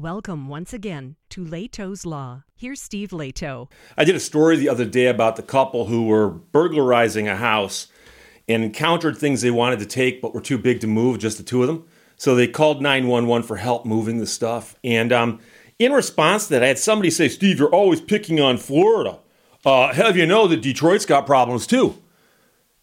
Welcome once again to Lehto's Law. Here's Steve Lehto. I did a story the other day about the couple who were burglarizing a house and encountered things they wanted to take but were too big to move, just the two of them. So they called 911 for help moving the stuff. And um, in response to that, I had somebody say, Steve, you're always picking on Florida. Uh, have you know that Detroit's got problems too?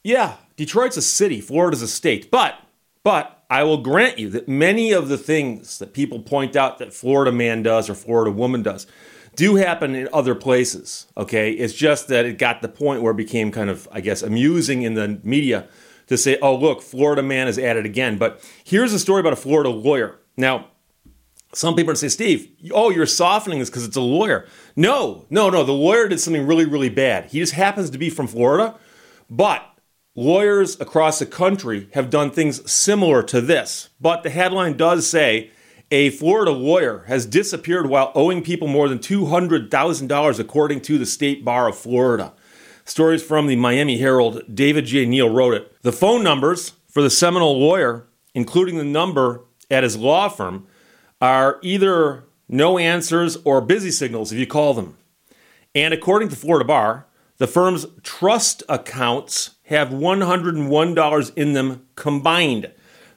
Yeah, Detroit's a city, Florida's a state. But, but, I will grant you that many of the things that people point out that Florida man does or Florida woman does do happen in other places. Okay. It's just that it got the point where it became kind of, I guess, amusing in the media to say, oh, look, Florida man is at it again. But here's a story about a Florida lawyer. Now, some people are say, Steve, oh, you're softening this because it's a lawyer. No, no, no. The lawyer did something really, really bad. He just happens to be from Florida, but lawyers across the country have done things similar to this. But the headline does say a Florida lawyer has disappeared while owing people more than $200,000, according to the State Bar of Florida. Stories from the Miami Herald. David J. Neal wrote it. The phone numbers for the Seminole lawyer, including the number at his law firm, are either no answers or busy signals if you call them. And according to Florida Bar, the firm's trust accounts have $101 in them combined.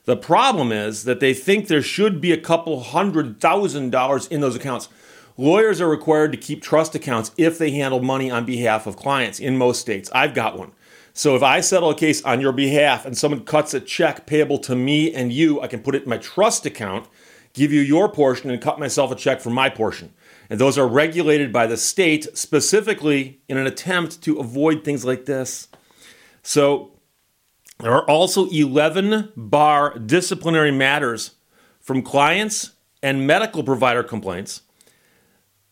The problem is that they think there should be a couple hundred thousand dollars in those accounts. Lawyers are required to keep trust accounts if they handle money on behalf of clients in most states. I've got one. So if I settle a case on your behalf and someone cuts a check payable to me and you, I can put it in my trust account, give you your portion, and cut myself a check for my portion. And those are regulated by the state specifically in an attempt to avoid things like this. So there are also 11 bar disciplinary matters from clients and medical provider complaints.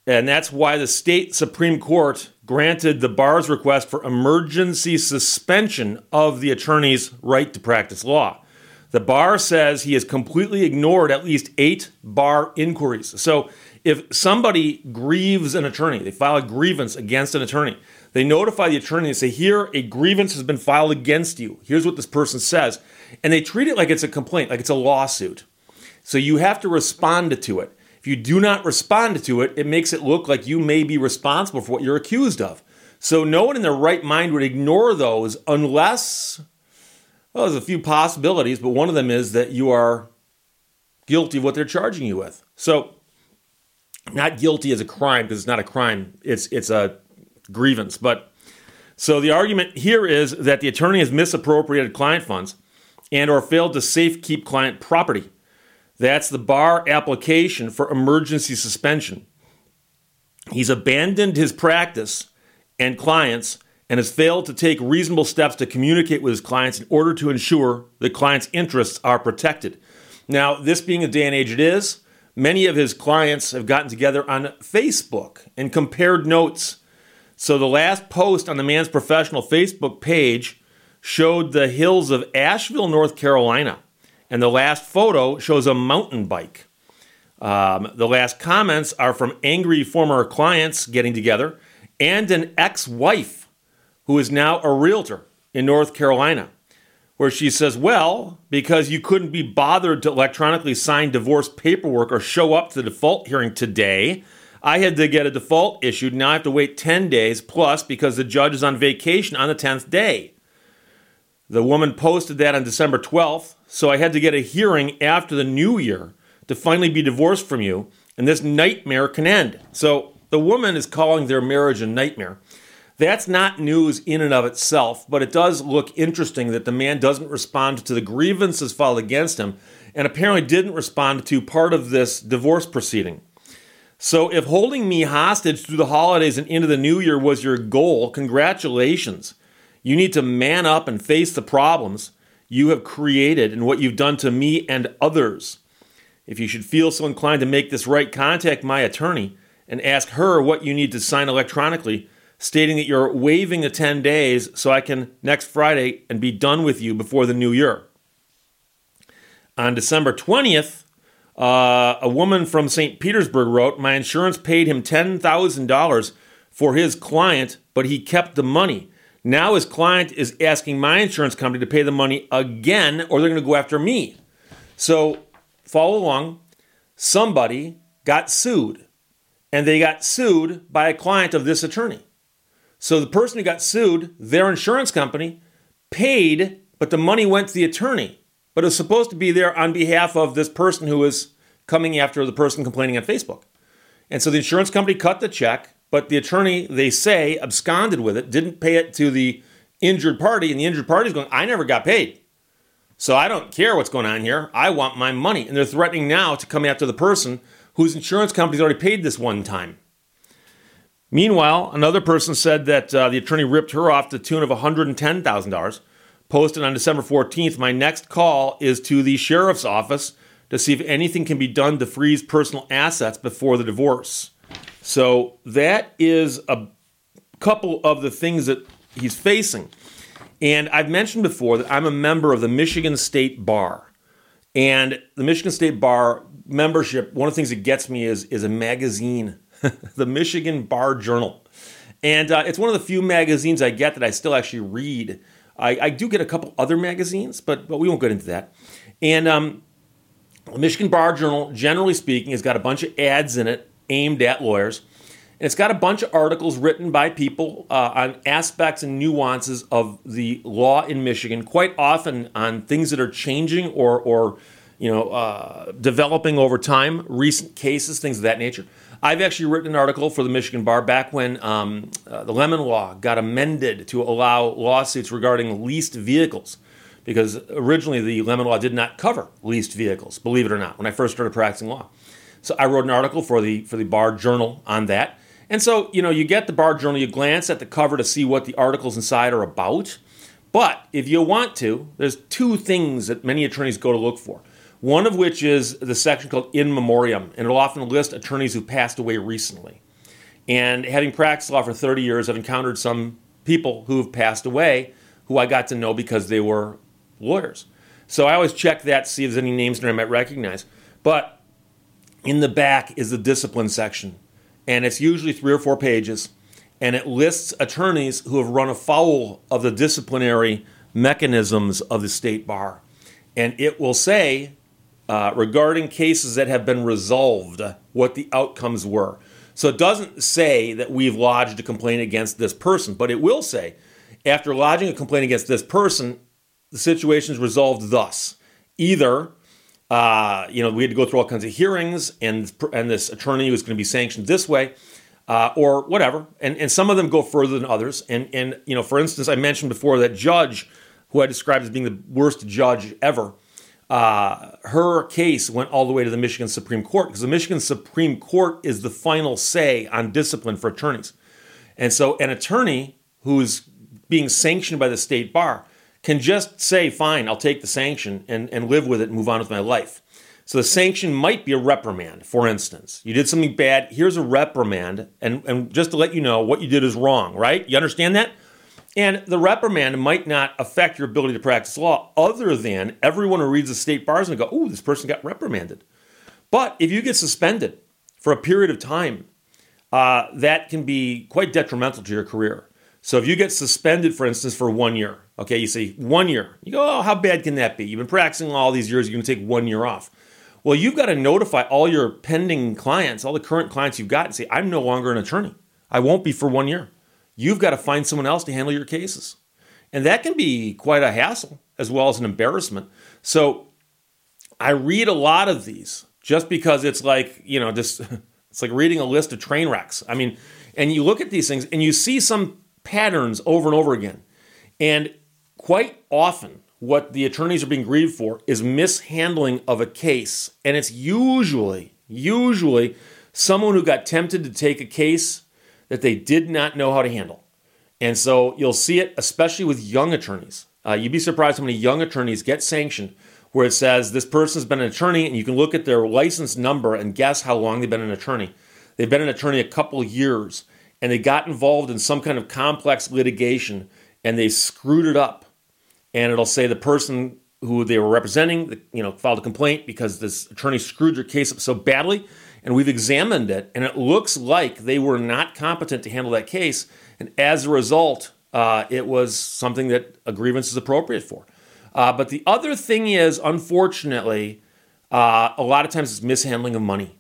And that's why the state Supreme Court granted the bar's request for emergency suspension of the attorney's right to practice law. The bar says he has completely ignored at least eight bar inquiries. So if somebody grieves an attorney, they file a grievance against an attorney, they notify the attorney and say, Here, a grievance has been filed against you. Here's what this person says. And they treat it like it's a complaint, like it's a lawsuit. So you have to respond to it. If you do not respond to it, it makes it look like you may be responsible for what you're accused of. So no one in their right mind would ignore those unless, well, there's a few possibilities, but one of them is that you are guilty of what they're charging you with. So not guilty as a crime because it's not a crime. It's it's a grievance. But so the argument here is that the attorney has misappropriated client funds and or failed to safe keep client property. That's the bar application for emergency suspension. He's abandoned his practice and clients and has failed to take reasonable steps to communicate with his clients in order to ensure the client's interests are protected. Now, this being the day and age it is, many of his clients have gotten together on Facebook and compared notes. So the last post on the man's professional Facebook page showed the hills of Asheville, North Carolina, and the last photo shows a mountain bike. Um, the last comments are from angry former clients getting together and an ex wife who is now a realtor in North Carolina, where she says, Well, because you couldn't be bothered to electronically sign divorce paperwork or show up to the default hearing today, I had to get a default issued. Now I have to wait 10 days plus because the judge is on vacation on the 10th day. The woman posted that on December 12th, so I had to get a hearing after the new year to finally be divorced from you, and this nightmare can end. So the woman is calling their marriage a nightmare. That's not news in and of itself, but it does look interesting that the man doesn't respond to the grievances filed against him and apparently didn't respond to part of this divorce proceeding. So, if holding me hostage through the holidays and into the new year was your goal, congratulations. You need to man up and face the problems you have created and what you've done to me and others. If you should feel so inclined to make this right, contact my attorney and ask her what you need to sign electronically, stating that you're waiving the 10 days so I can next Friday and be done with you before the new year. On December 20th, uh, a woman from St. Petersburg wrote, My insurance paid him $10,000 for his client, but he kept the money. Now his client is asking my insurance company to pay the money again, or they're going to go after me. So follow along. Somebody got sued, and they got sued by a client of this attorney. So the person who got sued, their insurance company, paid, but the money went to the attorney. But it was supposed to be there on behalf of this person who was coming after the person complaining on Facebook. And so the insurance company cut the check, but the attorney, they say, absconded with it, didn't pay it to the injured party, and the injured party is going, I never got paid. So I don't care what's going on here. I want my money. And they're threatening now to come after the person whose insurance company's already paid this one time. Meanwhile, another person said that uh, the attorney ripped her off to the tune of $110,000. Posted on December 14th, my next call is to the sheriff's office to see if anything can be done to freeze personal assets before the divorce. So that is a couple of the things that he's facing. And I've mentioned before that I'm a member of the Michigan State Bar. And the Michigan State Bar membership, one of the things that gets me is, is a magazine, the Michigan Bar Journal. And uh, it's one of the few magazines I get that I still actually read. I, I, do get a couple other magazines, but, but we won't get into that. And um, the Michigan Bar Journal, generally speaking, has got a bunch of ads in it aimed at lawyers. And it's got a bunch of articles written by people uh, on aspects and nuances of the law in Michigan, quite often on things that are changing or, or you know, uh, developing over time, recent cases, things of that nature. I've actually written an article for the Michigan Bar back when um, uh, the Lemon Law got amended to allow lawsuits regarding leased vehicles. Because originally the Lemon Law did not cover leased vehicles, believe it or not, when I first started practicing law. So I wrote an article for the for the Bar Journal on that. And so, you know, you get the Bar Journal, you glance at the cover to see what the articles inside are about. But if you want to, there's two things that many attorneys go to look for. One of which is the section called In Memoriam, and it'll often list attorneys who passed away recently. And having practiced law for 30 years, I've encountered some people who have passed away who I got to know because they were lawyers. So I always check that to see if there's any names that I might recognize. But in the back is the discipline section and it's usually three or four pages, and it lists attorneys who have run afoul of the disciplinary mechanisms of the state bar. And it will say, uh, regarding cases that have been resolved, what the outcomes were. So it doesn't say that we've lodged a complaint against this person, but it will say, after lodging a complaint against this person, the situation is resolved thus. Either uh, you know, we had to go through all kinds of hearings, and and this attorney was going to be sanctioned this way, uh, or whatever. And and some of them go further than others. And and you know, for instance, I mentioned before that judge who I described as being the worst judge ever. Uh, her case went all the way to the Michigan Supreme Court because the Michigan Supreme Court is the final say on discipline for attorneys. And so, an attorney who's being sanctioned by the state bar can just say, fine, I'll take the sanction and, and live with it and move on with my life. So the sanction might be a reprimand, for instance. You did something bad, here's a reprimand, and, and just to let you know what you did is wrong, right? You understand that? And the reprimand might not affect your ability to practice law, other than everyone who reads the state bars and go, oh, this person got reprimanded. But if you get suspended for a period of time, uh, that can be quite detrimental to your career. So if you get suspended, for instance, for one year, okay, you say one year, you go, oh, how bad can that be? You've been practicing all these years, you're going to take one year off. Well, you've got to notify all your pending clients, all the current clients you've got, and say, I'm no longer an attorney. I won't be for one year. You've got to find someone else to handle your cases. And that can be quite a hassle as well as an embarrassment. So I read a lot of these just because it's like, you know, just it's like reading a list of train wrecks. I mean, and you look at these things and you see some patterns over and over again. And quite often, what the attorneys are being grieved for is mishandling of a case. And it's usually, usually someone who got tempted to take a case that they did not know how to handle. And so you'll see it, especially with young attorneys. Uh, you'd be surprised how many young attorneys get sanctioned where it says this person's been an attorney, and you can look at their license number and guess how long they've been an attorney. They've been an attorney a couple years, and they got involved in some kind of complex litigation and they screwed it up. And it'll say the person who they were representing, you know, filed a complaint because this attorney screwed your case up so badly. And we've examined it, and it looks like they were not competent to handle that case. And as a result, uh, it was something that a grievance is appropriate for. Uh, but the other thing is, unfortunately, uh, a lot of times it's mishandling of money.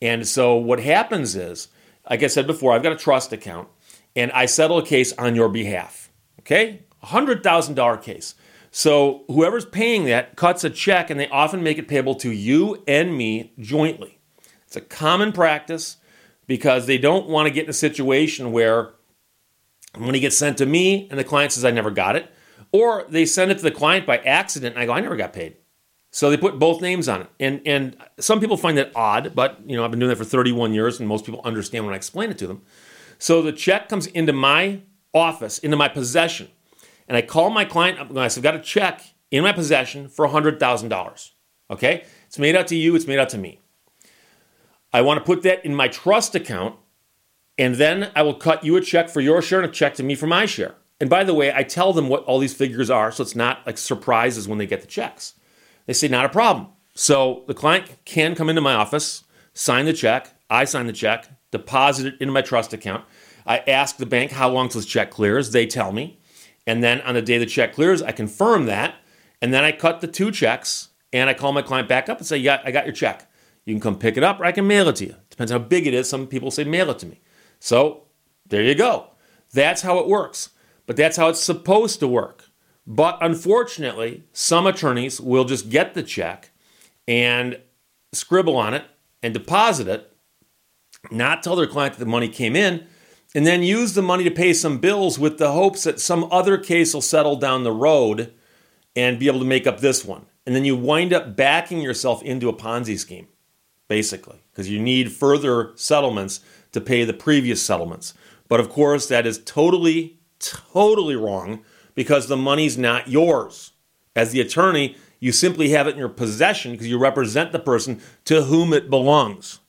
And so what happens is, like I said before, I've got a trust account and I settle a case on your behalf. Okay? A $100,000 case. So whoever's paying that cuts a check and they often make it payable to you and me jointly. It's a common practice because they don't want to get in a situation where money gets sent to me and the client says, I never got it. Or they send it to the client by accident and I go, I never got paid. So they put both names on it. And and some people find that odd, but you know, I've been doing that for 31 years and most people understand when I explain it to them. So the check comes into my office, into my possession. And I call my client up and I said, I've got a check in my possession for $100,000. Okay? It's made out to you, it's made out to me. I want to put that in my trust account, and then I will cut you a check for your share and a check to me for my share. And by the way, I tell them what all these figures are, so it's not like surprises when they get the checks. They say, not a problem. So the client can come into my office, sign the check, I sign the check, deposit it into my trust account. I ask the bank how long till this check clears. They tell me. And then on the day the check clears, I confirm that. And then I cut the two checks and I call my client back up and say, Yeah, I got your check. You can come pick it up or I can mail it to you. Depends how big it is. Some people say mail it to me. So there you go. That's how it works. But that's how it's supposed to work. But unfortunately, some attorneys will just get the check and scribble on it and deposit it, not tell their client that the money came in, and then use the money to pay some bills with the hopes that some other case will settle down the road and be able to make up this one. And then you wind up backing yourself into a Ponzi scheme, basically, because you need further settlements to pay the previous settlements. But of course, that is totally, totally wrong because the money's not yours. As the attorney, you simply have it in your possession because you represent the person to whom it belongs.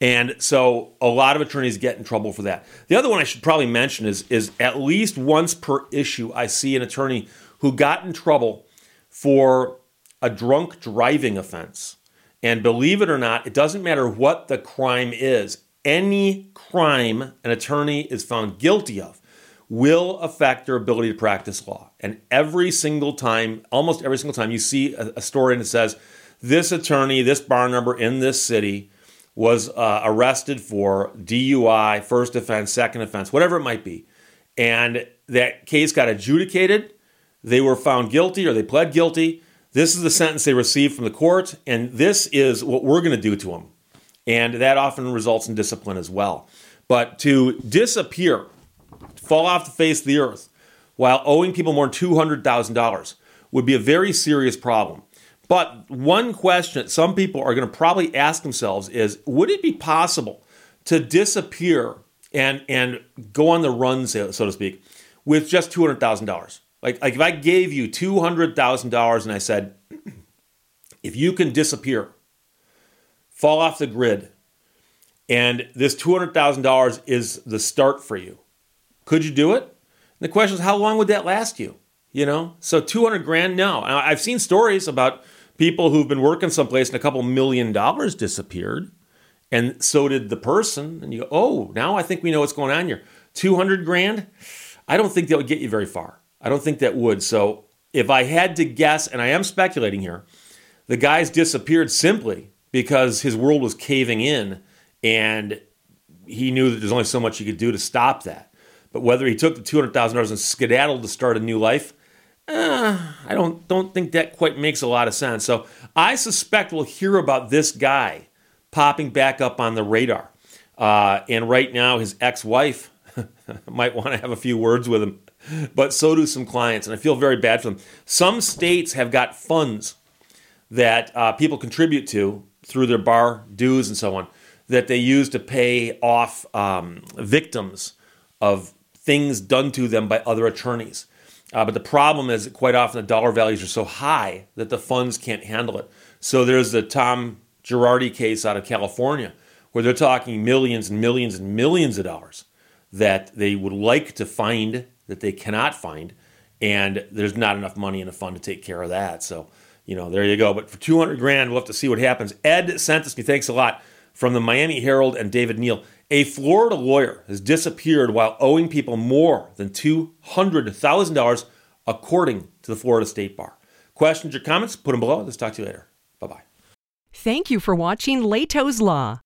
And so a lot of attorneys get in trouble for that. The other one I should probably mention is, is at least once per issue, I see an attorney who got in trouble for a drunk driving offense. And believe it or not, it doesn't matter what the crime is, any crime an attorney is found guilty of will affect their ability to practice law. And every single time, almost every single time, you see a, a story and it says, this attorney, this bar number in this city was uh, arrested for DUI, first offense, second offense, whatever it might be. And that case got adjudicated. They were found guilty or they pled guilty. This is the sentence they received from the court, and this is what we're going to do to them. And that often results in discipline as well. But to disappear fall off the face of the earth while owing people more than $200,000 would be a very serious problem. But one question that some people are going to probably ask themselves is would it be possible to disappear and, and go on the run, so to speak, with just $200,000? Like, like if I gave you $200,000 and I said, if you can disappear, fall off the grid, and this $200,000 is the start for you, could you do it? And the question is, how long would that last you? You know, so 200 grand, no. I've seen stories about people who've been working someplace and a couple million dollars disappeared, and so did the person. And you go, oh, now I think we know what's going on here. 200 grand? I don't think that would get you very far. I don't think that would. So if I had to guess, and I am speculating here, the guy's disappeared simply because his world was caving in and he knew that there's only so much he could do to stop that. But whether he took the two hundred thousand dollars and skedaddled to start a new life, uh, I don't don't think that quite makes a lot of sense. So I suspect we'll hear about this guy popping back up on the radar. Uh, and right now, his ex-wife might want to have a few words with him, but so do some clients, and I feel very bad for them. Some states have got funds that uh, people contribute to through their bar dues and so on that they use to pay off um, victims of things done to them by other attorneys. Uh, but the problem is that quite often the dollar values are so high that the funds can't handle it. So there's the Tom Girardi case out of California where they're talking millions and millions and millions of dollars that they would like to find that they cannot find. And there's not enough money in the fund to take care of that. So, you know, there you go. But for 200 grand, we'll have to see what happens. Ed sent us me. Thanks a lot from the Miami Herald and David Neal. A Florida lawyer has disappeared while owing people more than $200,000, according to the Florida State Bar. Questions or comments? Put them below. Let's talk to you later. Bye bye. Thank you for watching Lehto's Law.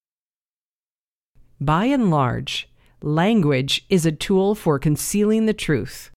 By and large, language is a tool for concealing the truth.